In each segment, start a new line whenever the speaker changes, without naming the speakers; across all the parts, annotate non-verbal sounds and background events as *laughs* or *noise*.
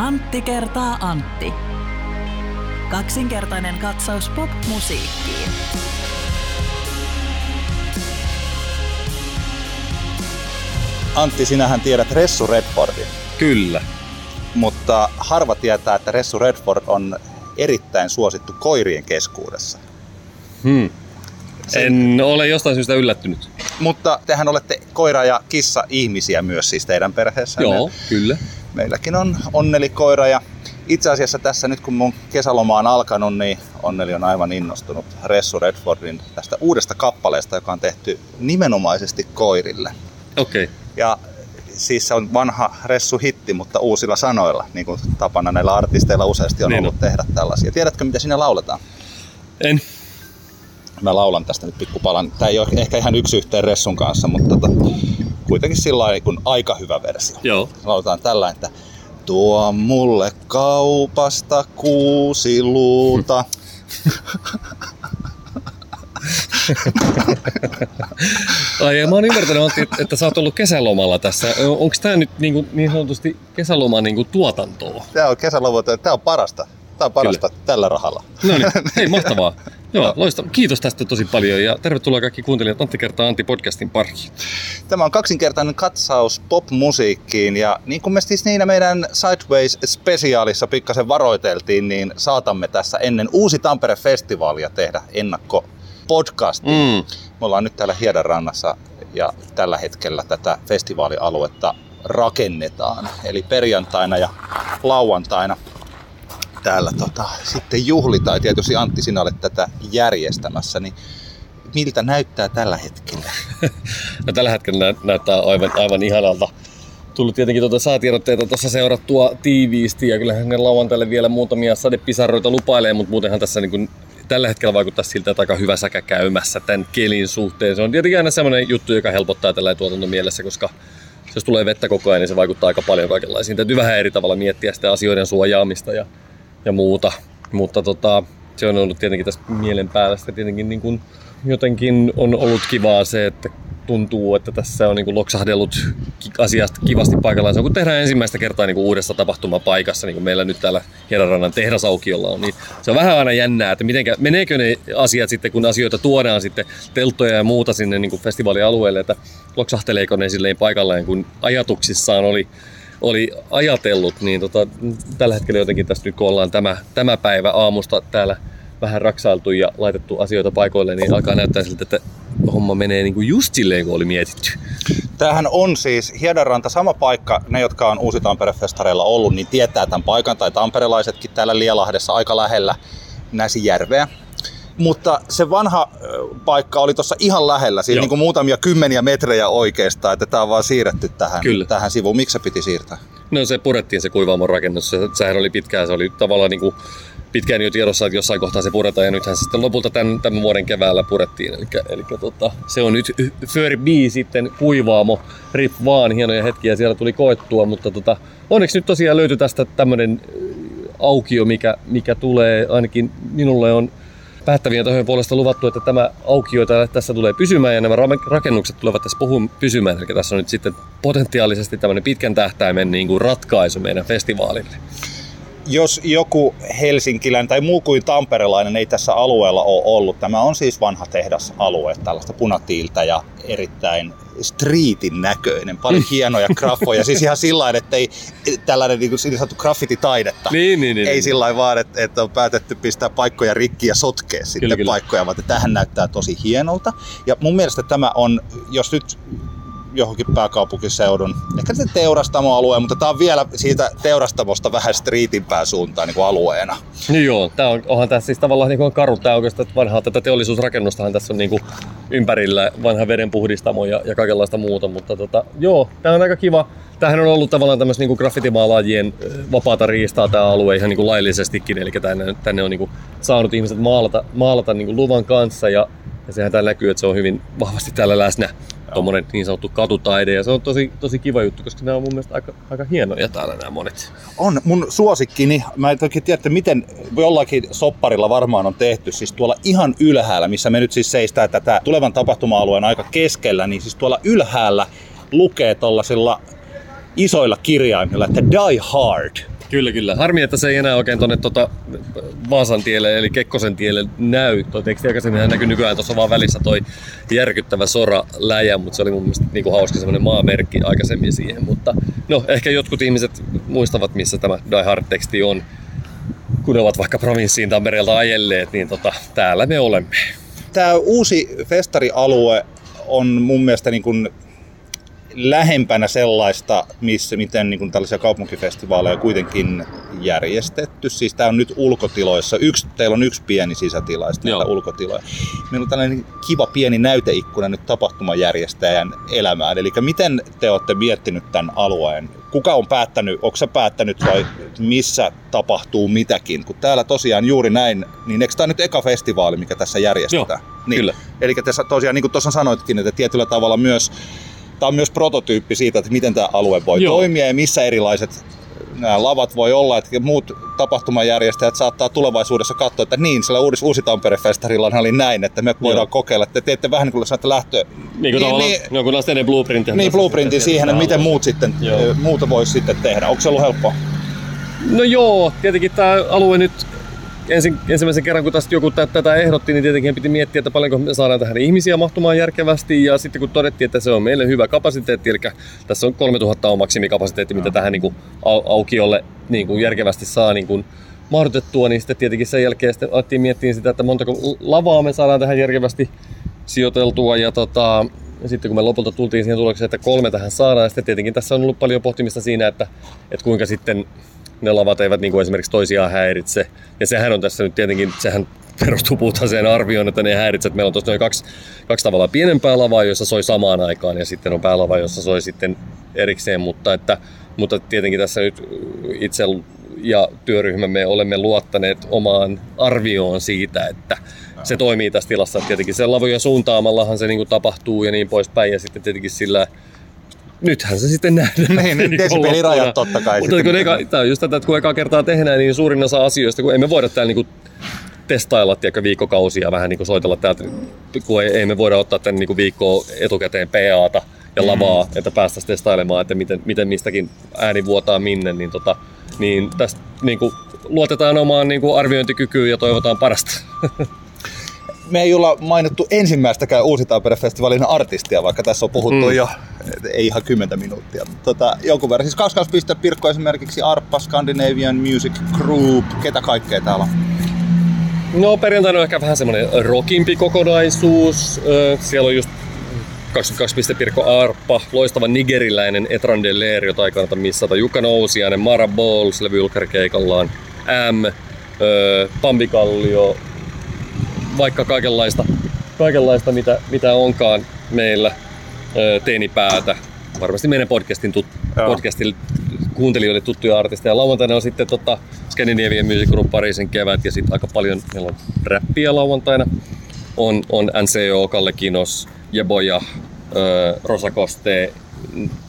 Antti kertaa Antti. Kaksinkertainen katsaus pop-musiikkiin.
Antti, sinähän tiedät Ressu Redfordin,
Kyllä.
mutta harva tietää, että Ressu Redford on erittäin suosittu koirien keskuudessa.
Hmm. En ole jostain syystä yllättynyt.
Mutta tehän olette koira- ja kissa-ihmisiä myös siis teidän perheessä.
Joo, kyllä.
Meilläkin on Onneli-koira ja itse asiassa tässä nyt kun mun kesäloma on alkanut, niin Onneli on aivan innostunut Ressu Redfordin tästä uudesta kappaleesta, joka on tehty nimenomaisesti koirille.
Okei. Okay.
Ja siis se on vanha Ressu-hitti, mutta uusilla sanoilla, niin kuin tapana näillä artisteilla useasti on
Niin
ollut tehdä tällaisia. Tiedätkö, mitä siinä lauletaan?
En.
Mä laulan tästä nyt pikkupalan. Tämä ei ole ehkä ihan yksi yhteen Ressun kanssa, mutta tota, kuitenkin sillä niin aika hyvä versio.
Joo.
Lauletaan tällä, että Tuo mulle kaupasta kuusi luuta. *laughs*
Ai, ja mä oon ymmärtänyt, Antti, että- että sä oot ollut kesälomalla tässä. Onko tämä nyt niin, kuin, niin sanotusti kesäloman niin kuin tuotantoa?
Tämä on kesäloma, tämä on parasta. Tämä on parasta Kyllä. tällä rahalla.
No niin, hei mahtavaa. *laughs* Joo, loistavaa. Kiitos tästä tosi paljon ja tervetuloa kaikki kuuntelijat Antti kertaa Antti podcastin pariin.
Tämä on kaksinkertainen katsaus pop-musiikkiin ja niin kuin me siis siinä meidän Sideways-spesiaalissa pikkasen varoiteltiin, niin saatamme tässä ennen Uusi Tampere-festivaalia tehdä ennakko podcastin.
Mm.
Me ollaan nyt täällä Hiedanrannassa ja tällä hetkellä tätä festivaalialuetta rakennetaan. Eli perjantaina ja lauantaina täällä tota, sitten juhlitaan. Tietysti Antti, sinä olet tätä järjestämässä, niin miltä näyttää tällä hetkellä? *laughs*
No, tällä hetkellä nä- näyttää aivan, aivan ihanalta. Tullut tietenkin tuota saatiedotteita tuossa seurattua tiiviisti ja kyllähän ne lauantaille vielä muutamia sadepisarroita lupailee, mutta muutenhan tässä niin kuin tällä hetkellä vaikuttaa siltä, että aika hyvä säkä käymässä tämän kelin suhteen. Se on tietenkin aina semmoinen juttu, joka helpottaa tällä tuotantomielessä, koska jos tulee vettä koko ajan, niin se vaikuttaa aika paljon kaikenlaisiin. Täytyy vähän eri tavalla miettiä sitä asioiden suojaamista ja, ja muuta. Mutta tota, se on ollut tietenkin tässä mielen päällä. Sitten tietenkin niin kuin jotenkin on ollut kivaa se, että tuntuu, että tässä on niin kuin loksahdellut asiasta kivasti paikallaan. Se on kun tehdään ensimmäistä kertaa niin kuin uudessa tapahtumapaikassa, niin kuin meillä nyt täällä Hiedanrannan tehdasaukiolla on, niin se on vähän aina jännää, että mitenkä, meneekö ne asiat sitten, kun asioita tuodaan sitten telttoja ja muuta sinne niin kuin festivaalialueelle, että loksahteleeko ne silleen paikalleen, kun ajatuksissaan oli oli ajatellut, niin tota, tällä hetkellä jotenkin tässä nyt kun ollaan tämä, tämä päivä aamusta täällä vähän raksailtu ja laitettu asioita paikoille, niin alkaa näyttää siltä, että homma menee niin kuin just silleen, kun oli mietitty.
Tämähän on siis Hiedanranta sama paikka. Ne, jotka on Uusi Tampere-festareilla ollut, niin tietää tämän paikan, tai tamperelaisetkin täällä Lielahdessa aika lähellä Näsijärveä. Mutta se vanha paikka oli tuossa ihan lähellä,
Joo.
niin kuin muutamia kymmeniä metrejä oikeastaan, että tämä on vaan siirretty tähän,
Kyllä.
tähän sivuun. Miksi se piti siirtää?
No se purettiin se kuivaamon rakennus. Se, sehän oli pitkään, se oli tavallaan niin kuin pitkään jo tiedossa, että jossain kohtaa se puretaan ja nythän se sitten lopulta tämän, tämän vuoden keväällä purettiin. Eli, eli tota, se on nyt Furby sitten kuivaamo, rip vaan, hienoja hetkiä siellä tuli koettua, mutta tota, onneksi nyt tosiaan löytyi tästä tämmöinen aukio, mikä, mikä tulee ainakin minulle on päättävien tahojen puolesta luvattu, että tämä aukio tässä tulee pysymään ja nämä rakennukset tulevat tässä puhun pysymään. Eli tässä on nyt sitten potentiaalisesti tämmöinen pitkän tähtäimen niin kuin ratkaisu meidän festivaalille.
Jos joku helsinkiläinen tai muu kuin tamperelainen ei tässä alueella ole ollut, tämä on siis vanha tehdasalue, tällaista punatiiltä ja erittäin streetin näköinen, paljon hienoja graffoja, siis ihan sillä että ei tällainen niin kuin sanottu graffititaidetta.
Niin, niin, niin.
Ei
niin.
sillä vaan, että, että on päätetty pistää paikkoja rikki ja sotkea sitten
Kyllä, kyllä.
paikkoja, vaan että tähän näyttää tosi hienolta. Ja mun mielestä tämä on, jos nyt johonkin pääkaupunkiseudun, ehkä se teurastamoalue, mutta tämä on vielä siitä teurastamosta vähän striitimpää suuntaan niin kuin alueena.
Niin joo, tää on, onhan tässä siis tavallaan niin kuin karu tää oikeastaan että vanhaa tätä teollisuusrakennustahan tässä on niin kuin ympärillä vanha vedenpuhdistamo ja, ja kaikenlaista muuta, mutta tota, joo, tää on aika kiva. Tämähän on ollut tavallaan tämmöistä niin graffitimaalaajien ö, vapaata riistaa tämä alue ihan niin kuin laillisestikin, eli tänne, tänne on niin kuin saanut ihmiset maalata, maalata niin kuin luvan kanssa ja, ja sehän täällä näkyy, että se on hyvin vahvasti täällä läsnä tuommoinen niin sanottu katutaide ja se on tosi, tosi kiva juttu, koska nämä on mun mielestä aika, aika hienoja täällä nämä monet.
On mun suosikkini, mä en toki tiedä, miten jollakin sopparilla varmaan on tehty, siis tuolla ihan ylhäällä, missä me nyt siis seistää tätä tulevan tapahtuma-alueen aika keskellä, niin siis tuolla ylhäällä lukee tuollaisilla isoilla kirjaimilla, että Die Hard.
Kyllä, kyllä. Harmi, että se ei enää oikein tuonne tota Vaasan tielle, eli Kekkosen tielle näy. Tuo teksti aikaisemmin näkyy nykyään tuossa vaan välissä toi järkyttävä sora läjä, mutta se oli mun mielestä niinku hauska semmoinen maamerkki aikaisemmin siihen. Mutta no, ehkä jotkut ihmiset muistavat, missä tämä Die Hard-teksti on, kun ovat vaikka provinssiin Tampereelta ajelleet, niin tota, täällä me olemme.
Tämä uusi festarialue on mun mielestä niin kuin lähempänä sellaista, missä, miten niin kuin tällaisia kaupunkifestivaaleja on kuitenkin järjestetty. Siis tämä on nyt ulkotiloissa. Yksi, teillä on yksi pieni sisätila ja sitten ulkotiloja. Meillä on tällainen kiva pieni näyteikkuna nyt tapahtumajärjestäjän elämään. Eli miten te olette miettinyt tämän alueen? Kuka on päättänyt, onko se päättänyt vai missä tapahtuu mitäkin? Kun täällä tosiaan juuri näin, niin eikö tämä nyt eka festivaali, mikä tässä järjestetään?
Joo,
niin.
kyllä.
Eli te tosiaan, niin kuin tuossa sanoitkin, että tietyllä tavalla myös tämä on myös prototyyppi siitä, että miten tämä alue voi
Joo.
toimia ja missä erilaiset nämä lavat voi olla, että muut tapahtumajärjestäjät saattaa tulevaisuudessa katsoa, että niin, sillä uusi, uusi Tampere-festarilla oli näin, että me voidaan kokeilla, että te teette vähän niin kuin sanotte lähtö...
Niin kuin tavallaan niin, jonkunlainen blueprint.
Niin, blueprintin siihen, että miten muut sitten,
Joo.
muuta voisi sitten tehdä. Onko se ollut helppoa?
No joo, tietenkin tämä alue nyt ensin, ensimmäisen kerran, kun tästä joku tä- tätä ehdotti, niin tietenkin piti miettiä, että paljonko me saadaan tähän ihmisiä mahtumaan järkevästi. Ja sitten kun todettiin, että se on meille hyvä kapasiteetti, eli tässä on 3000 on maksimikapasiteetti, mitä tähän niin kuin, au- aukiolle niin kuin järkevästi saa niin kuin, mahdotettua, niin sitten tietenkin sen jälkeen sitten alettiin miettiä sitä, että montako lavaa me saadaan tähän järkevästi sijoiteltua. Ja tota, ja sitten kun me lopulta tultiin siihen tulokseen, että kolme tähän saadaan, ja sitten tietenkin tässä on ollut paljon pohtimista siinä, että, että kuinka sitten ne lavat eivät niin kuin esimerkiksi toisiaan häiritse. Ja sehän on tässä nyt tietenkin, sehän perustuu puhtaaseen arvioon, että ne häiritse. Että meillä on tuossa noin kaksi, kaksi tavallaan pienempää lavaa, jossa soi samaan aikaan, ja sitten on päälava, jossa soi sitten erikseen. Mutta, että, mutta tietenkin tässä nyt itse ja työryhmämme olemme luottaneet omaan arvioon siitä, että se toimii tässä tilassa. Tietenkin se lavojen suuntaamallahan se niin kuin tapahtuu ja niin poispäin. Ja sitten tietenkin sillä nythän se sitten nähdään. *laughs*
Niin, nyt desibelirajat totta kai
Mutta kun eka, tämä on just tätä, että kun ekaa kertaa tehdään, niin suurin osa asioista, kun emme voida täällä niinku testailla tiedätkö, viikkokausia vähän niinku soitella täältä, kun ei, ei me voida ottaa tänne niinku viikkoa etukäteen PAta ja lavaa, mm. että päästäisiin testailemaan, että miten, miten mistäkin ääni vuotaa minne, niin, tota, niin tästä niinku, luotetaan omaan niinku arviointikykyyn ja toivotaan parasta. *laughs*
Me ei olla mainittu ensimmäistäkään Uusi Tampere-festivaalin artistia, vaikka tässä on puhuttu
Mm.
jo ei ihan kymmentä minuuttia. Tota, jonkun verran. Siis Kauskauspiste Pirkko esimerkiksi, Arppa, Scandinavian Music Group, ketä kaikkea täällä on?
No perjantaina on ehkä vähän semmoinen rockimpi kokonaisuus. Siellä on just 22 piste Pirkko Arppa, loistava nigeriläinen Etran Leer, jota ei kannata missata. Jukka Nousiainen, Mara Bowles levy-julkkarikeikallaan, M, ö, Pampi Kallio, vaikka kaikenlaista, kaikenlaista mitä, mitä onkaan meillä teinipäätä. Varmasti meidän podcastin, tut,
Joo.
podcastin kuuntelijoille tuttuja artisteja. Lauantaina on sitten tota Scandinavian Music Group Pariisin kevät ja sitten aika paljon meillä on räppiä lauantaina. On, on NCO, Kalle Kinos, Jeboja, Rosa Koste,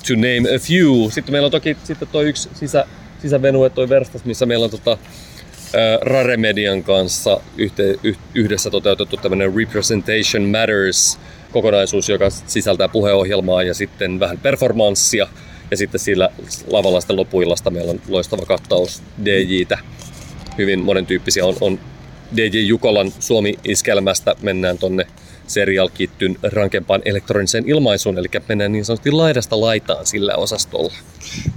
to name a few. Sitten meillä on toki sitten toi yksi sisä, sisävenue, toi Verstas, missä meillä on tota, Rare Median kanssa yhdessä toteutettu tämmöinen Representation Matters kokonaisuus, joka sisältää puheohjelmaa ja sitten vähän performanssia. Ja sitten sillä lavalla sitten lopuillasta meillä on loistava kattaus DJtä. Hyvin monen tyyppisiä on, on DJ Jukolan Suomi-iskelmästä mennään tonne serial kittyn rankempaan elektroniseen ilmaisuun, eli mennään niin sanotusti laidasta laitaan sillä osastolla.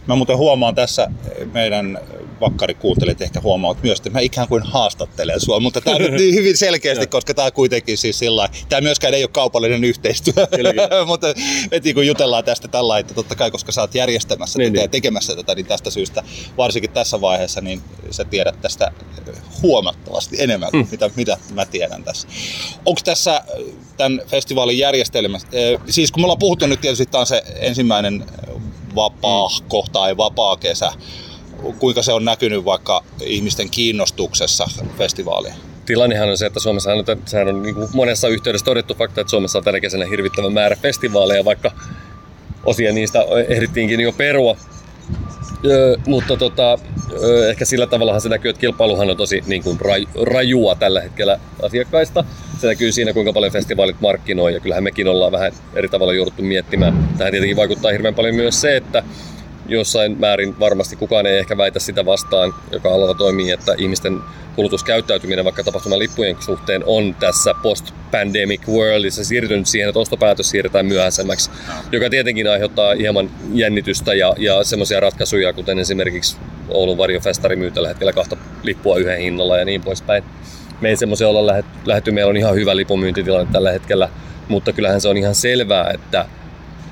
Mä muuten huomaan tässä meidän vakkarikuuntelijat ehkä huomaavat myös, että mä ikään kuin haastattelen sua, mutta tämä nyt niin hyvin selkeästi, *laughs* koska tämä kuitenkin siis sillä tämä myöskään ei ole kaupallinen yhteistyö, *laughs* mutta me niin kun jutellaan tästä tällä, että totta kai, koska sä oot järjestämässä
Niin,
tätä ja
niin.
tekemässä tätä, niin tästä syystä varsinkin tässä vaiheessa, niin sä tiedät tästä huomattavasti enemmän kuin mitä, mitä mä tiedän tässä. Onko tässä äh, tämän festivaalin järjestelmässä, äh, siis kun me ollaan puhuttu nyt tietysti, tämä on se ensimmäinen vapaahko tai vapaa kesä, kuinka se on näkynyt vaikka ihmisten kiinnostuksessa festivaaliin?
Tilannehan on se, että Suomessa on, sehän on niin monessa yhteydessä todettu fakta, että Suomessa on tänä kesänä hirvittävä määrä festivaaleja, vaikka osia niistä ehdittiinkin jo perua. Öö, mutta tota, öö, ehkä sillä tavallahan se näkyy, että kilpailuhan on tosi niin kuin raj, rajua tällä hetkellä asiakkaista. Se näkyy siinä, kuinka paljon festivaalit markkinoi, ja kyllähän mekin ollaan vähän eri tavalla jouduttu miettimään. Tähän tietenkin vaikuttaa hirveän paljon myös se, että jossain määrin varmasti kukaan ei ehkä väitä sitä vastaan, joka alalla toimii, että ihmisten kulutuskäyttäytyminen vaikka tapahtuman lippujen suhteen on tässä post-pandemic worldissa siirtynyt siihen, että ostopäätös siirretään myöhäisemmäksi, joka tietenkin aiheuttaa hieman jännitystä ja, ja semmoisia ratkaisuja, kuten esimerkiksi Oulun Varjofestari myy tällä hetkellä kahta lippua yhden hinnalla ja niin poispäin. Me ei semmoisia olla lähetty, meillä on ihan hyvä lipunmyyntitilanne tällä hetkellä, mutta kyllähän se on ihan selvää, että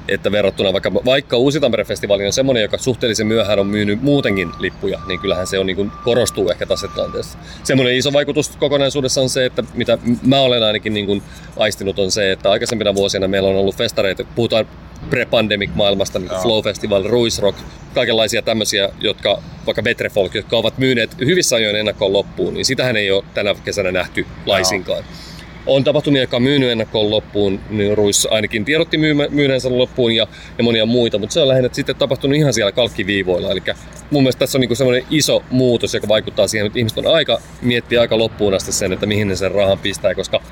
että verrattuna vaikka, vaikka Uusi Tampere-festivaali on semmoinen, joka suhteellisen myöhään on myynyt muutenkin lippuja, niin kyllähän se on, niin kuin, korostuu ehkä tässä tilanteessa. Semmoinen iso vaikutus kokonaisuudessa on se, että mitä mä olen ainakin niin kuin aistinut on se, että aikaisempina vuosina meillä on ollut festareita, puhutaan pre-pandemic-maailmasta, niin kuin Flow Festival, Ruis Rock, kaikenlaisia tämmöisiä, jotka, vaikka Betrefolk, jotka ovat myyneet hyvissä ajoin ennakkoon loppuun, niin sitähän ei ole tänä kesänä nähty laisinkaan. Joo on tapahtumia, jotka on myynyt ennakkoon loppuun, niin Ruiz ainakin tiedotti myyneensä loppuun ja, ja monia muita, mutta se on lähinnä sitten tapahtunut ihan siellä kalkkiviivoilla. Eli mun mielestä tässä on niinku semmoinen iso muutos, joka vaikuttaa siihen, että ihmiset on aika miettiä aika loppuun asti sen, että mihin ne sen rahan pistää, koska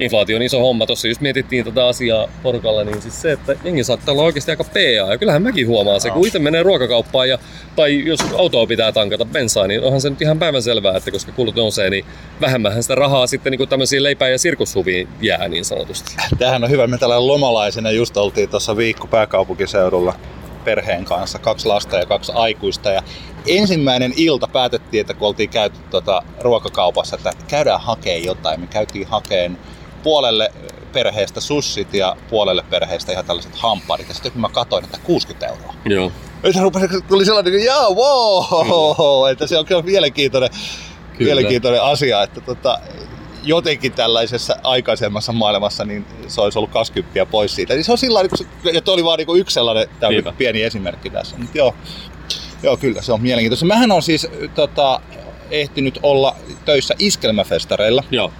inflaatio on iso homma. Tuossa just mietittiin tätä asiaa porukalla, niin siis se, että jengi saattaa olla oikeasti aika PA. Ja kyllähän mäkin huomaan se, kun itse menee ruokakauppaan ja, tai jos autoa pitää tankata bensaa, niin onhan se nyt ihan päivän selvää, että koska kulut nousee, niin vähemmän sitä rahaa sitten niin tämmöisiin leipää ja sirkushuviin jää niin sanotusti.
Tämähän on hyvä. Me tällä lomalaisena just oltiin tuossa viikko pääkaupunkiseudulla perheen kanssa, kaksi lasta ja kaksi aikuista. Ja ensimmäinen ilta päätettiin, että kun oltiin käyty tuota ruokakaupassa, että käydään hakemaan jotain. Me käytiin hakeen puolelle perheestä sussit ja puolelle perheestä ihan tällaiset hamparit. Ja sitten kun mä katsoin, että 60 euroa.
Joo.
Ja se rupesi, tuli sellainen, että jaa, wow, että se on kyllä mielenkiintoinen, kyllä. mielenkiintoinen asia, että tota, jotenkin tällaisessa aikaisemmassa maailmassa niin se olisi ollut 20 pois siitä. Niin se on sillä niin ja toi oli vaan niin yksi sellainen pieni esimerkki tässä. Mutta joo, joo, kyllä se on mielenkiintoista. Mähän on siis tota, ehtinyt olla töissä iskelmäfestareilla.
Joo.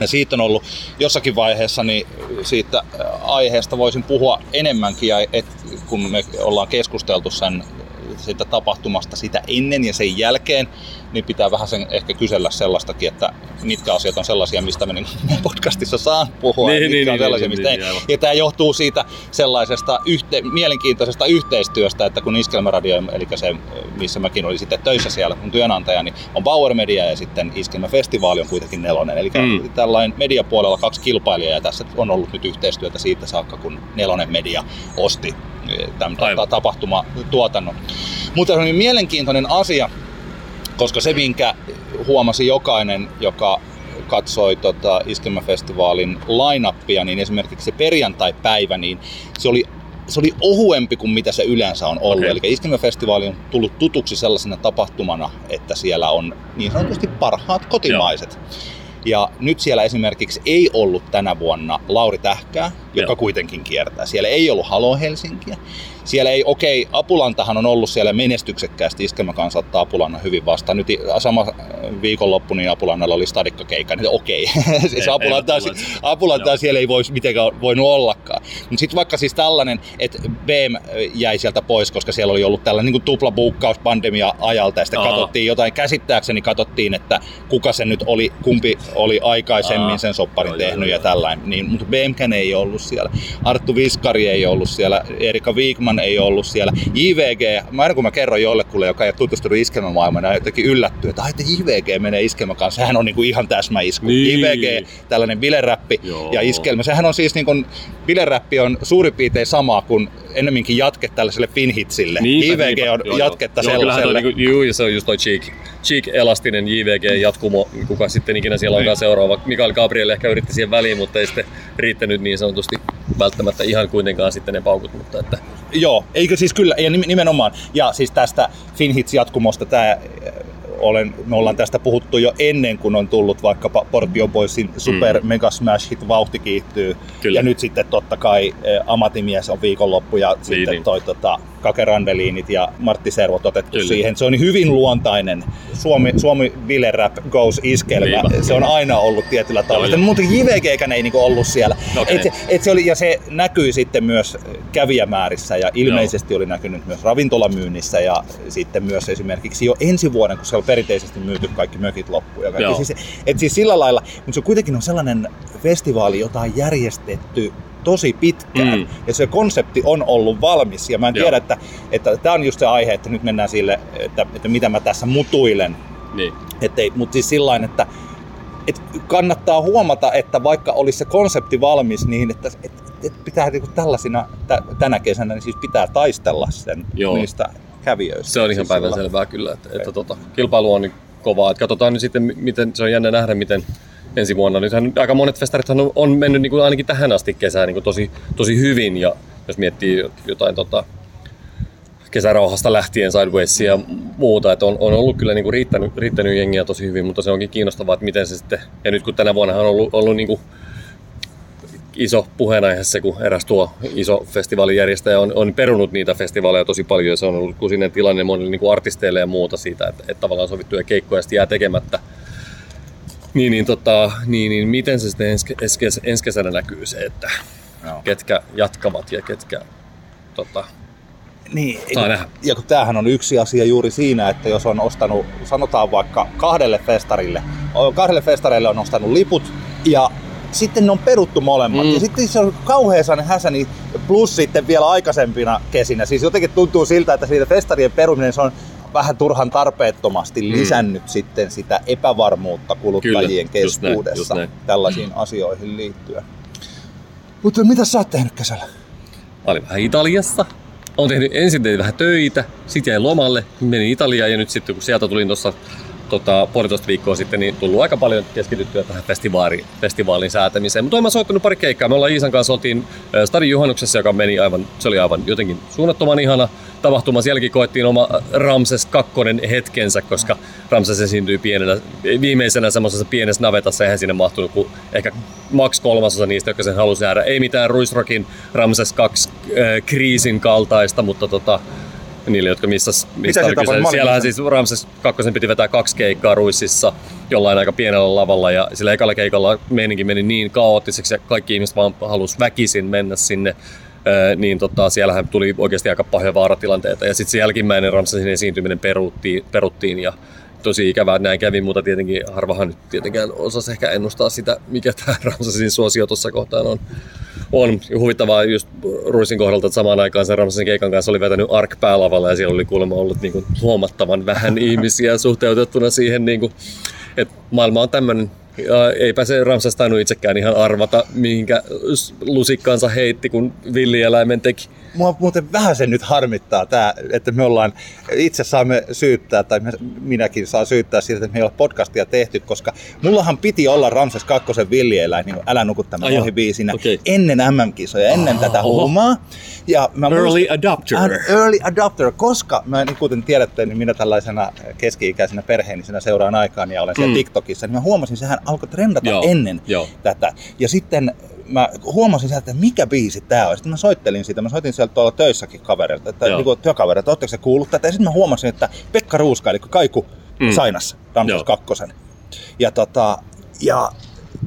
Ja siitä on ollut jossakin vaiheessa, niin siitä aiheesta voisin puhua enemmänkin, ja et, kun me ollaan keskusteltu sen siitä tapahtumasta sitä ennen ja sen jälkeen, niin pitää vähän sen ehkä kysellä sellaistakin, että mitkä asiat on sellaisia, mistä me niin *laughs* podcastissa saan puhua, niin, ja mitkä niin, on niin, sellaisia, niin, mistä niin, ei. Niin, ja tämä johtuu siitä sellaisesta yhte, mielenkiintoisesta yhteistyöstä, että kun Iskelmäradio, eli se, missä mäkin olin sitten töissä siellä, mun työnantaja, niin on Bauer Media ja sitten Iskelmä Festivaali on kuitenkin nelonen. Eli mm. tällainen mediapuolella kaksi kilpailijaa ja tässä on ollut nyt yhteistyötä siitä saakka, kun nelonen media osti tämän tapahtumatuotannon. Mutta se on niin mielenkiintoinen asia, koska se, minkä huomasi jokainen, joka katsoi tota Iskelmäfestivaalin line niin esimerkiksi se perjantai-päivä, niin se oli se oli ohuempi kuin mitä se yleensä on ollut. Okay. Eli Iskelmäfestivaali on tullut tutuksi sellaisena tapahtumana, että siellä on niin sanotusti parhaat kotimaiset. Joo. Ja nyt siellä esimerkiksi ei ollut tänä vuonna Lauri Tähkää, joka Joo. kuitenkin kiertää. Siellä ei ollut Halo Helsinkiä. Siellä ei, okei, okay, Apulantahan on ollut siellä menestyksekkäästi, iskelmäkansa ottaa Apulannan hyvin vastaan. Nyt sama viikonloppu, niin Apulannalla oli stadikkakeikka, niin okei. Okay. *laughs* siis Apulantaa, Apulantaa siellä ei voisi mitenkään voinut ollakaan. Mutta sitten vaikka siis tällainen, että BM jäi sieltä pois, koska siellä oli ollut tällainen niin tuplabuukkaus pandemia ajalta, ja sitten Aha. katsottiin jotain, käsittääkseni katsottiin, että kuka se nyt oli, kumpi oli aikaisemmin Aha. sen sopparin oh, tehnyt joo, ja tällainen. Niin, mutta BMkän ei ollut siellä. Arttu Viskari ei ollut siellä. Erika Viikman ei ollut siellä. JVG, mä aina kun mä kerron jollekulle, joka ei ole tutustunut iskelmämaailmaan, niin jotenkin yllättyy, että, että JVG menee iskelmän kanssa. Sehän on niin kuin ihan täsmäisku. Niin. JVG, tällainen bileräppi ja iskelmä. Sehän on siis niin kuin, bileräppi on suurin piirtein sama kuin ennemminkin jatke tällaiselle finhitsille. Niinpä, JVG on joo, jatketta joo, sellaiselle. Joo,
niin kuin, se on just toi cheek, cheek elastinen JVG-jatkumo, kuka sitten ikinä siellä onkaan niin. seuraava. Mikael Gabriel ehkä yritti siihen väliin, mutta ei sitten riittänyt niin sanotusti välttämättä ihan kuitenkaan sitten ne paukut. Mutta että...
Joo, eikö siis kyllä, ja nimenomaan. Ja siis tästä Finhits-jatkumosta tämä olen, me ollaan tästä puhuttu jo ennen kuin on tullut vaikkapa Portio Boysin Super mm. Mega Smash Hit Vauhti kiihtyy. Kyllä. Ja nyt sitten totta kai eh, Amatimies on viikonloppu ja niin, sitten niin. toi tota, Kake Randeliinit ja Martti Servot otettu Kyllä. siihen. Se on hyvin luontainen. Suomi, Suomi Ville Rap Goes iskelmä. Se on aina ollut tietyllä tavalla. Mutta JVG ei niinku ollut siellä. Okay. Et se, et se oli, ja se näkyi sitten myös kävijämäärissä ja ilmeisesti Joo. oli näkynyt myös ravintolamyynnissä ja sitten myös esimerkiksi jo ensi vuoden, kun se on perinteisesti myyty kaikki mökit loppuun. Siis, et siis sillä lailla, mutta se kuitenkin on sellainen festivaali, jota on järjestetty tosi pitkään.
Mm.
Ja se konsepti on ollut valmis. Ja mä en
Joo.
tiedä, että, että tämä on just se aihe, että nyt mennään sille, että, että mitä mä tässä mutuilen.
Niin.
Mutta siis sillain, että, että kannattaa huomata, että vaikka olisi se konsepti valmis, niin että, että, että pitää niin tällaisina tä, tänä kesänä niin siis pitää taistella sen
Joo.
niistä kävijöistä.
Se on ihan
siis sillä-
päivänselvää kyllä, että, että tota, kilpailu on niin kovaa. Että katsotaan nyt sitten, miten se on jännä nähdä, miten ensi vuonna. Nythän aika monet festarithan on, on mennyt niin kuin ainakin tähän asti kesään niin kuin tosi, tosi hyvin. Ja jos miettii jotain tota, kesärauhasta lähtien Sidewaysia ja muuta, että on, on ollut kyllä niin kuin riittänyt, riittänyt jengiä tosi hyvin, mutta se onkin kiinnostavaa, että miten se sitten, ja nyt kun tänä vuonna on ollut, ollut niin kuin iso puheenaihe se, kun eräs tuo iso festivaalijärjestäjä on, on perunut niitä festivaaleja tosi paljon ja se on ollut kusinen tilanne monille niin kuin artisteille ja muuta siitä, että, että tavallaan sovittuja keikkoja sitten jää tekemättä. Niin, niin, tota, niin, niin miten se sitten ensi, ensi, ensi kesänä näkyy se, että
Joo.
ketkä jatkavat ja ketkä tota,
Niin,
Saa nähdä.
ja kun tämähän on yksi asia juuri siinä, että jos on ostanut, sanotaan vaikka kahdelle festarille, kahdelle festareille on ostanut liput ja sitten ne on peruttu molemmat.
Mm.
Ja sitten se on kauhean häsäni, plus sitten vielä aikaisempina kesinä. Siis jotenkin tuntuu siltä, että siitä festarien peruminen se on vähän turhan tarpeettomasti
Mm.
lisännyt sitten sitä epävarmuutta kuluttajien
Kyllä, just näin, just
keskuudessa
näin.
tällaisiin asioihin liittyen. Mutta mitä sä oot tehnyt kesällä?
Mä olin vähän Italiassa. Olen tehnyt ensin tein vähän töitä, sitten jäin lomalle, menin Italiaan ja nyt sitten kun sieltä tulin tuossa tota, puolitoista viikkoa sitten, niin tullut aika paljon keskityttyä tähän festivaali, festivaalin säätämiseen. Mutta olen soittanut pari keikkaa. Me ollaan Iisan kanssa oltiin Stadin juhannuksessa, joka meni aivan, se oli aivan jotenkin suunnattoman ihana tapahtuma. Sielläkin koettiin oma Ramses 2 hetkensä, koska Ramses esiintyi pienenä, viimeisenä semmoisessa pienessä navetassa, eihän sinne mahtunut kuin ehkä maks kolmasosa niistä, jotka sen halusi jäädä. Ei mitään Ruisrokin Ramses 2 äh, kriisin kaltaista, mutta tota, niille, jotka missä,
se
mistä oli kyse. Siellähän
missä?
siis Ramses 2 piti vetää kaksi keikkaa Ruississa jollain aika pienellä lavalla ja sillä ekalla keikalla meininki meni niin kaoottiseksi ja kaikki ihmiset vaan halus väkisin mennä sinne. Niin tota, siellähän tuli oikeasti aika pahoja vaaratilanteita ja sitten se jälkimmäinen Ramsesin esiintyminen peruttiin, peruttiin ja tosi ikävää, näin kävi, mutta tietenkin harvahan nyt tietenkään osasi ehkä ennustaa sitä, mikä tämä *laughs* Ramsesin suosio tuossa kohtaan on. On huvittavaa just Ruisin kohdalta, että samaan aikaan sen Ramsesin keikan kanssa oli vetänyt Ark päälavalla ja siellä oli kuulemma ollut niin kuin huomattavan vähän *laughs* ihmisiä suhteutettuna siihen, niin kuin, että maailma on tämmöinen. Eipä se Ramses tainnut itsekään ihan arvata, mihinkä lusikkaansa heitti, kun villieläimen teki.
Mua muuten vähän se nyt harmittaa, tää, että me ollaan, itse saamme syyttää, tai minäkin saa syyttää siitä, että me ei ole podcastia tehty, koska mullahan piti olla Ramses 2 villieläin, niin Älä nuku tämän ohi biisinä,
okei.
ennen MM-kisoja, ennen tätä
oho.
hommaa. Ja mä
Early
muistan-
adopter.
An early adopter, koska mä, niin kuten tiedätte, niin minä tällaisena keski-ikäisenä perheenisenä seuraan aikaan ja olen siellä
Mm.
TikTokissa, niin mä huomasin, sehän alkoi trendata
Joo,
ennen
joo.
tätä. Ja sitten mä huomasin sieltä, että mikä biisi tää on. Sitten mä soittelin sitä. Mä soitin sieltä tuolla töissäkin kavereilta, että
Joo.
niinku työkavereilta, ootteko se kuullut tätä? Ja sitten mä huomasin, että Pekka Ruuska, eli Kaiku
Mm.
mm. Sainas, Ramses kakkosen. Ja tota, ja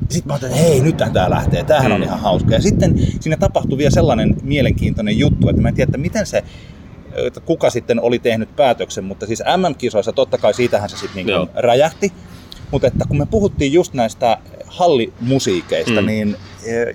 sitten mä ajattelin, että hei, nythän tää lähtee, tämähän mm. on ihan hauska. Ja sitten siinä tapahtui vielä sellainen mielenkiintoinen juttu, että mä en tiedä, että miten se että kuka sitten oli tehnyt päätöksen, mutta siis MM-kisoissa totta kai siitähän se sitten niin räjähti. Mutta että kun me puhuttiin just näistä hallimusiikeista,
Mm.
niin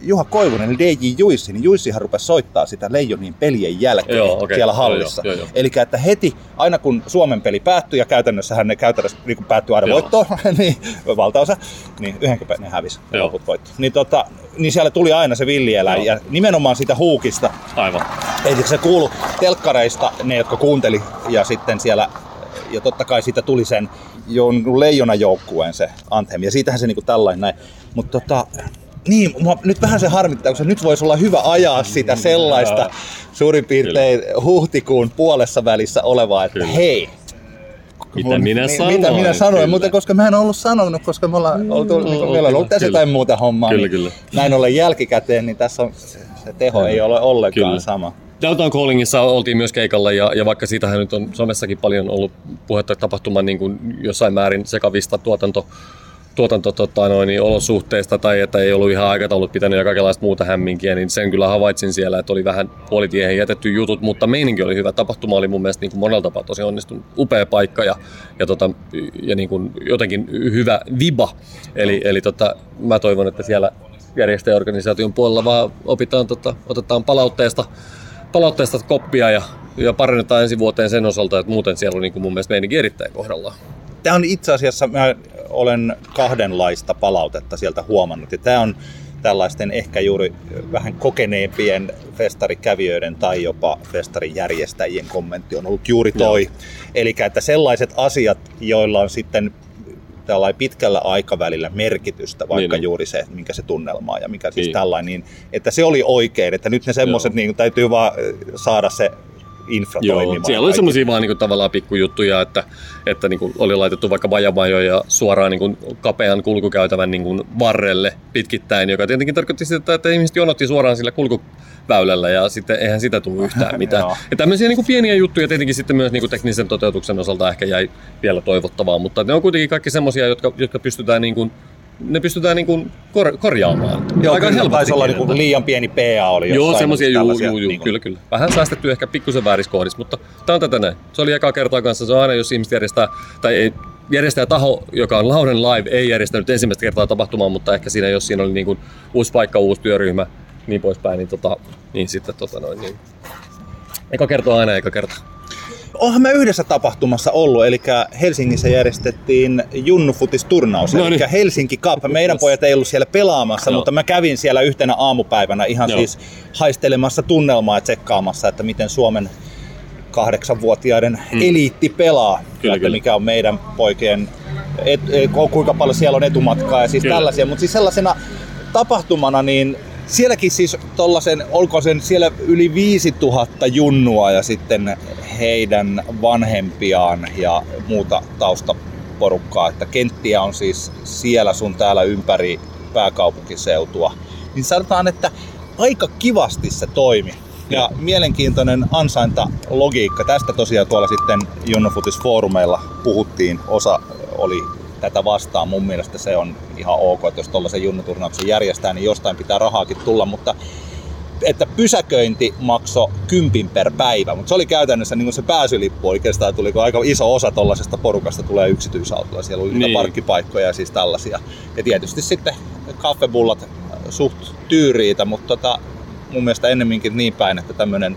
Juha Koivunen, eli DJ Juissi, niin Juissihan rupesi soittaa sitä Leijonin pelien jälkeen
Joo, okei.
siellä hallissa.
joo, joo, joo.
Eli että heti, aina kun Suomen peli päättyi, ja käytännössähän ne käytännössä niin päättyi aina
Joo.
voittoon, *laughs* niin valtaosa, niin yhdenkin ne hävisi,
Joo.
loput voitto. Niin, tota, niin siellä tuli aina se villieläin, ja nimenomaan sitä huukista,
Aivan.
Eli se kuulu telkkareista ne, jotka kuunteli ja sitten siellä, ja totta kai siitä tuli sen leijona joukkueen se Anthem, ja siitähän se niinku tällainen näin. Mutta tota, niin, mua nyt vähän se harmittaa, koska nyt voisi olla hyvä ajaa sitä sellaista suurin piirtein huhtikuun puolessa välissä olevaa, että
Kyllä.
hei,
Mitä
mun-
minä
mi-
sanoin?
Mitä minä sanoin,
kyllä.
mutta koska mä en ollut sanonut, koska me ollaan oltu, niin kuin, meillä on ollut tässä
kyllä.
jotain muuta hommaa,
Kyllä,
niin
kyllä.
näin ollen jälkikäteen, niin tässä on, se, se teho ei ole ollenkaan
Kyllä.
sama.
Downtown Callingissa oltiin myös keikalla ja, ja vaikka siitähän nyt on somessakin paljon ollut puhetta tapahtuman niin kuin jossain määrin sekavista tuotanto, tuotanto tota, noin, niin olosuhteista tai että ei ollut ihan aikataulut pitänyt ja kaikenlaista muuta hämminkiä, niin sen kyllä havaitsin siellä, että oli vähän puolitiehen jätetty jutut, mutta meininki oli hyvä. Tapahtuma oli mun mielestä niin kuin monella tapaa tosi onnistunut. Upea paikka ja, ja, tota, ja niin kuin jotenkin hyvä viba. Eli, eli tota, mä toivon, että siellä järjestäjäorganisaation puolella, vaan opitaan, tota, otetaan palautteesta, palautteesta koppia ja, ja parannetaan ensi vuoteen sen osalta, että muuten siellä on niin kuin mun mielestä meininki erittäin kohdallaan.
Tämä on itse asiassa, mä olen kahdenlaista palautetta sieltä huomannut. Ja tämä on tällaisten ehkä juuri vähän kokeneempien festarikävijöiden tai jopa festarijärjestäjien kommentti on ollut juuri toi. Eli että sellaiset asiat, joilla on sitten tällainen pitkällä aikavälillä merkitystä, vaikka
Niin, niin.
juuri se, minkä se tunnelma on ja mikä siis
Niin.
tällainen, niin että se oli oikein, että nyt ne semmoiset niin täytyy vaan saada se infra
Joo,
toimimaan.
siellä oli semmoisia vaan niinku tavallaan pikkujuttuja, että, että niinku oli laitettu vaikka bajamajoja suoraan niinku kapean kulkukäytävän niinku varrelle pitkittäin, joka tietenkin tarkoitti sitä, että ihmiset jonotti suoraan sillä kulkuväylällä ja sitten eihän sitä tullut yhtään *laughs* mitään. Ja tämmöisiä niinku pieniä juttuja tietenkin sitten myös niinku teknisen toteutuksen osalta ehkä jäi vielä toivottavaa, mutta ne on kuitenkin kaikki semmoisia, jotka, jotka pystytään niinku ne pystytään niinku kor- korjaamaan.
Joo,
Aika
kyllä taisi olla niin liian pieni PA oli
Joo, semmoisia, juu, juu, juu,
niin kuin-
kyllä, kyllä. Vähän säästetty ehkä pikkusen väärissä kohdissa, mutta tämä on tätä näin. Se oli eka kertaa kanssa, se on aina, jos ihmiset järjestää, tai ei, järjestää taho, joka on Lauren Live, ei järjestänyt ensimmäistä kertaa tapahtumaa, mutta ehkä siinä, jos siinä oli niin kuin uusi paikka, uusi työryhmä, niin poispäin, niin, tota, niin sitten tota noin, niin. Eka kertaa aina eka kerta.
Onhan me yhdessä tapahtumassa ollut, eli Helsingissä järjestettiin Junnufutis-turnaus,
No
eli
niin.
Helsinki Cup. Meidän pojat ei ollut siellä pelaamassa,
Joo.
mutta mä kävin siellä yhtenä aamupäivänä ihan
Joo.
siis haistelemassa tunnelmaa ja tsekkaamassa, että miten Suomen kahdeksanvuotiaiden
Mm.
eliitti pelaa.
Kyllä,
että
kyllä.
mikä on meidän poikien, et, et, kuinka paljon siellä on etumatkaa ja siis
Kyllä.
tällaisia. Mutta siis sellaisena tapahtumana, niin sielläkin siis tollasen, olko sen siellä yli 5000 junnua ja sitten heidän vanhempiaan ja muuta taustaporukkaa, että kenttiä on siis siellä sun täällä ympäri pääkaupunkiseutua. Niin sanotaan, että aika kivasti se toimi. Ja mielenkiintoinen ansaintalogiikka. Tästä tosiaan tuolla sitten Junnofutis-foorumeilla puhuttiin. Osa oli tätä vastaan. Mun mielestä se on ihan ok, että jos tuollaisen junnuturnauksen järjestää, niin jostain pitää rahaakin tulla. Mutta että pysäköinti maksoi kympin per päivä, mutta se oli käytännössä niin se pääsylippu oikeastaan tuli, kun aika iso osa tuollaisesta porukasta tulee yksityisautolla. Siellä oli
Niin.
parkkipaikkoja ja siis tällaisia. Ja tietysti sitten kaffebullat suht tyyriitä, mutta tota, mun mielestä ennemminkin niin päin, että tämmöinen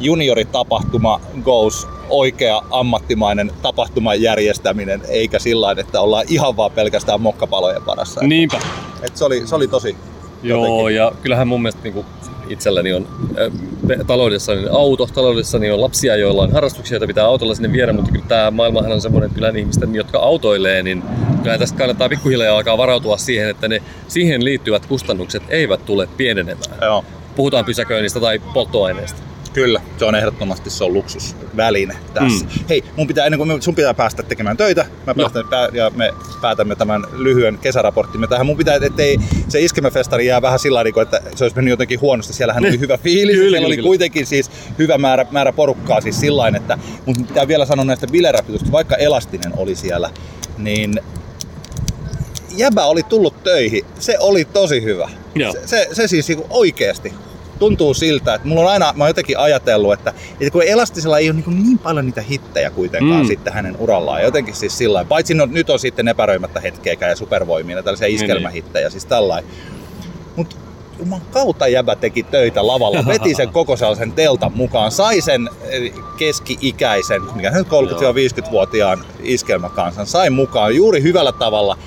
junioritapahtuma goes oikea ammattimainen tapahtuman järjestäminen, eikä sillä tavalla, että ollaan ihan vaan pelkästään mokkapalojen varassa.
Niinpä.
Et se, oli, se oli tosi
Joo,
jotenkin.
ja kyllähän mun mielestä niin itselläni on äh, taloudessani auto, taloudessani on lapsia, joilla on harrastuksia, joita pitää autolla sinne viedä, mutta kyllä tämä maailmahan on semmoinen, että kyllä ne ihmisten, jotka autoilee, niin kyllä tästä kannattaa pikkuhiljaa alkaa varautua siihen, että ne siihen liittyvät kustannukset eivät tule pienenemään.
Joo.
Puhutaan pysäköinnistä tai polttoaineesta.
Kyllä, se on ehdottomasti se on luksusväline tässä. Mm. Hei, mun pitää, ennen kuin sun pitää päästä tekemään töitä, mä päästän, pää, ja me päätämme tämän lyhyen kesäraporttimme tähän. Mun pitää, ettei se iskemäfestari jää vähän sillä tavalla, että se olisi mennyt jotenkin huonosti. Siellähän oli hyvä fiilis,
Kyllä,
siellä oli
kyllä.
kuitenkin siis hyvä määrä, määrä porukkaa siis sillä että mun pitää vielä sanoa näistä bileräpytystä, vaikka Elastinen oli siellä, niin jäbä oli tullut töihin. Se oli tosi hyvä.
Joo.
Se, se, se siis niinku oikeasti tuntuu siltä, että mulla on aina, mä oon jotenkin ajatellut, että, että kun Elastisella ei ole niin, niin paljon niitä hittejä kuitenkaan
Mm.
sitten hänen urallaan. Jotenkin siis sillä. Paitsi no, nyt on sitten epäröimättä hetkeäkään ja supervoimia, tällaisia
Niin,
iskelmähittejä, siis tällainen. Mutta juman kautta jäbä teki töitä lavalla, *laughs* veti sen koko sellaisen teltan mukaan, sai sen keski-ikäisen, mikä nyt 30-50-vuotiaan iskelmäkansan, sai mukaan juuri hyvällä tavalla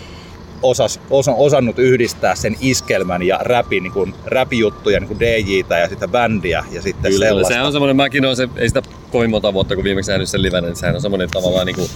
osas, osa, osannut yhdistää sen iskelmän ja räpin, niin kuin, räpijuttuja, niin kuin DJtä ja sitä bändiä ja sitten
Kyllä,
sellaista.
se on semmoinen, mäkin on se, ei sitä kovin monta vuotta, kun viimeksi nähnyt sen livenä, niin sehän on semmoinen tavallaan niin kuin,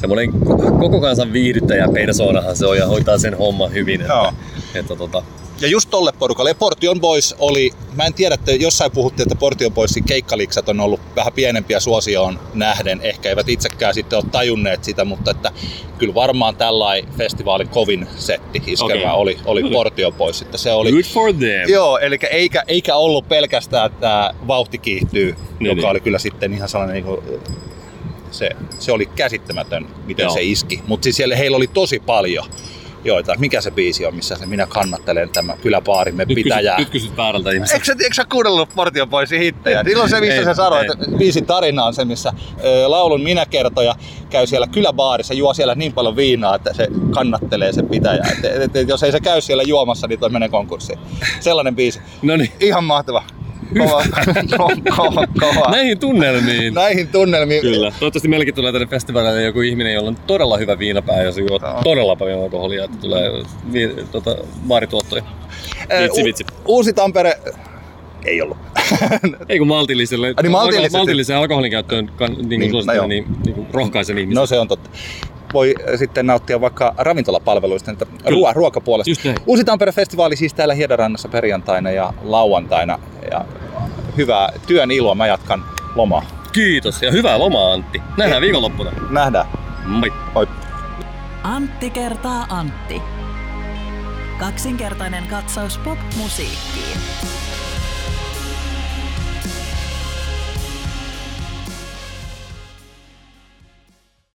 semmoinen ko- koko kansan viihdyttäjä persoonahan se on ja hoitaa sen homman hyvin. Että,
Joo.
että, tota,
Ja just tolle porukalle. Ja Portion Boys oli, mä en tiedä, että jossain puhuttiin, että Portion Boysin keikkaliksat on ollut vähän pienempiä suosioon nähden. Ehkä eivät itsekään sitten ole tajunneet sitä, mutta että kyllä varmaan tällainen festivaalin kovin setti iskelmä
Okei.
oli, oli. Portion Boys. Että se oli,
good for them.
Joo, eli eikä, eikä ollut pelkästään, että vauhti kiihtyy,
Niin,
joka
niin.
oli kyllä sitten ihan sellainen, niin kuin, se, se oli käsittämätön, miten
Joo.
se iski. Mutta siis siellä heillä oli tosi paljon joita. Mikä se biisi on, missä se minä kannattelen tämä kyläpaarimme
Nyt
pitäjää.
kysyt, nyt kysyt väärältä ihmiseltä.
Eikö sä, eikö sä kuunnellut Portion Boysin hittejä? Silloin se, missä
Ei,
se sanoi,
ei.
että biisin tarina on se, missä ö, laulun minä kertoja käy siellä kyläbaarissa, juo siellä niin paljon viinaa, että se kannattelee sen pitäjää. Et, et, et, et, jos ei se käy siellä juomassa, niin toi menee konkurssiin. Sellainen biisi.
No niin,
Ihan mahtava. Kova, *laughs* kova, kova, kova.
näihin tunnelmiin.
Näihin tunnelmiin.
Kyllä. Toivottavasti meilläkin tulee tänne festivaalille joku ihminen, jolla on todella hyvä viinapää ja se juo
Joo.
todella paljon alkoholia, että tulee vi, tota, baarituottoja.
Ö,
Vitsi,
U-
vitsi.
Uusi Tampere... Ei ollut. *laughs*
Ei kun maltilliselle,
niin maltillisesti.
maltilliseen alkoholin käyttöön kan, niin,
Niin,
niin,
no joo.
niin, niin rohkaisen ihmisiä.
No se on totta. Voi äh, sitten nauttia vaikka ravintolapalveluista, että ruoa, ruokapuolesta.
Just näin.
Uusi Tampere-festivaali siis täällä Hiedarannassa perjantaina ja lauantaina. Ja hyvää työn iloa, mä jatkan lomaa.
Kiitos ja hyvää lomaa Antti. Nähdään viikonloppuna.
Nähdään.
Moi.
Moi.
Antti kertaa Antti. Kaksinkertainen katsaus pop-musiikkiin.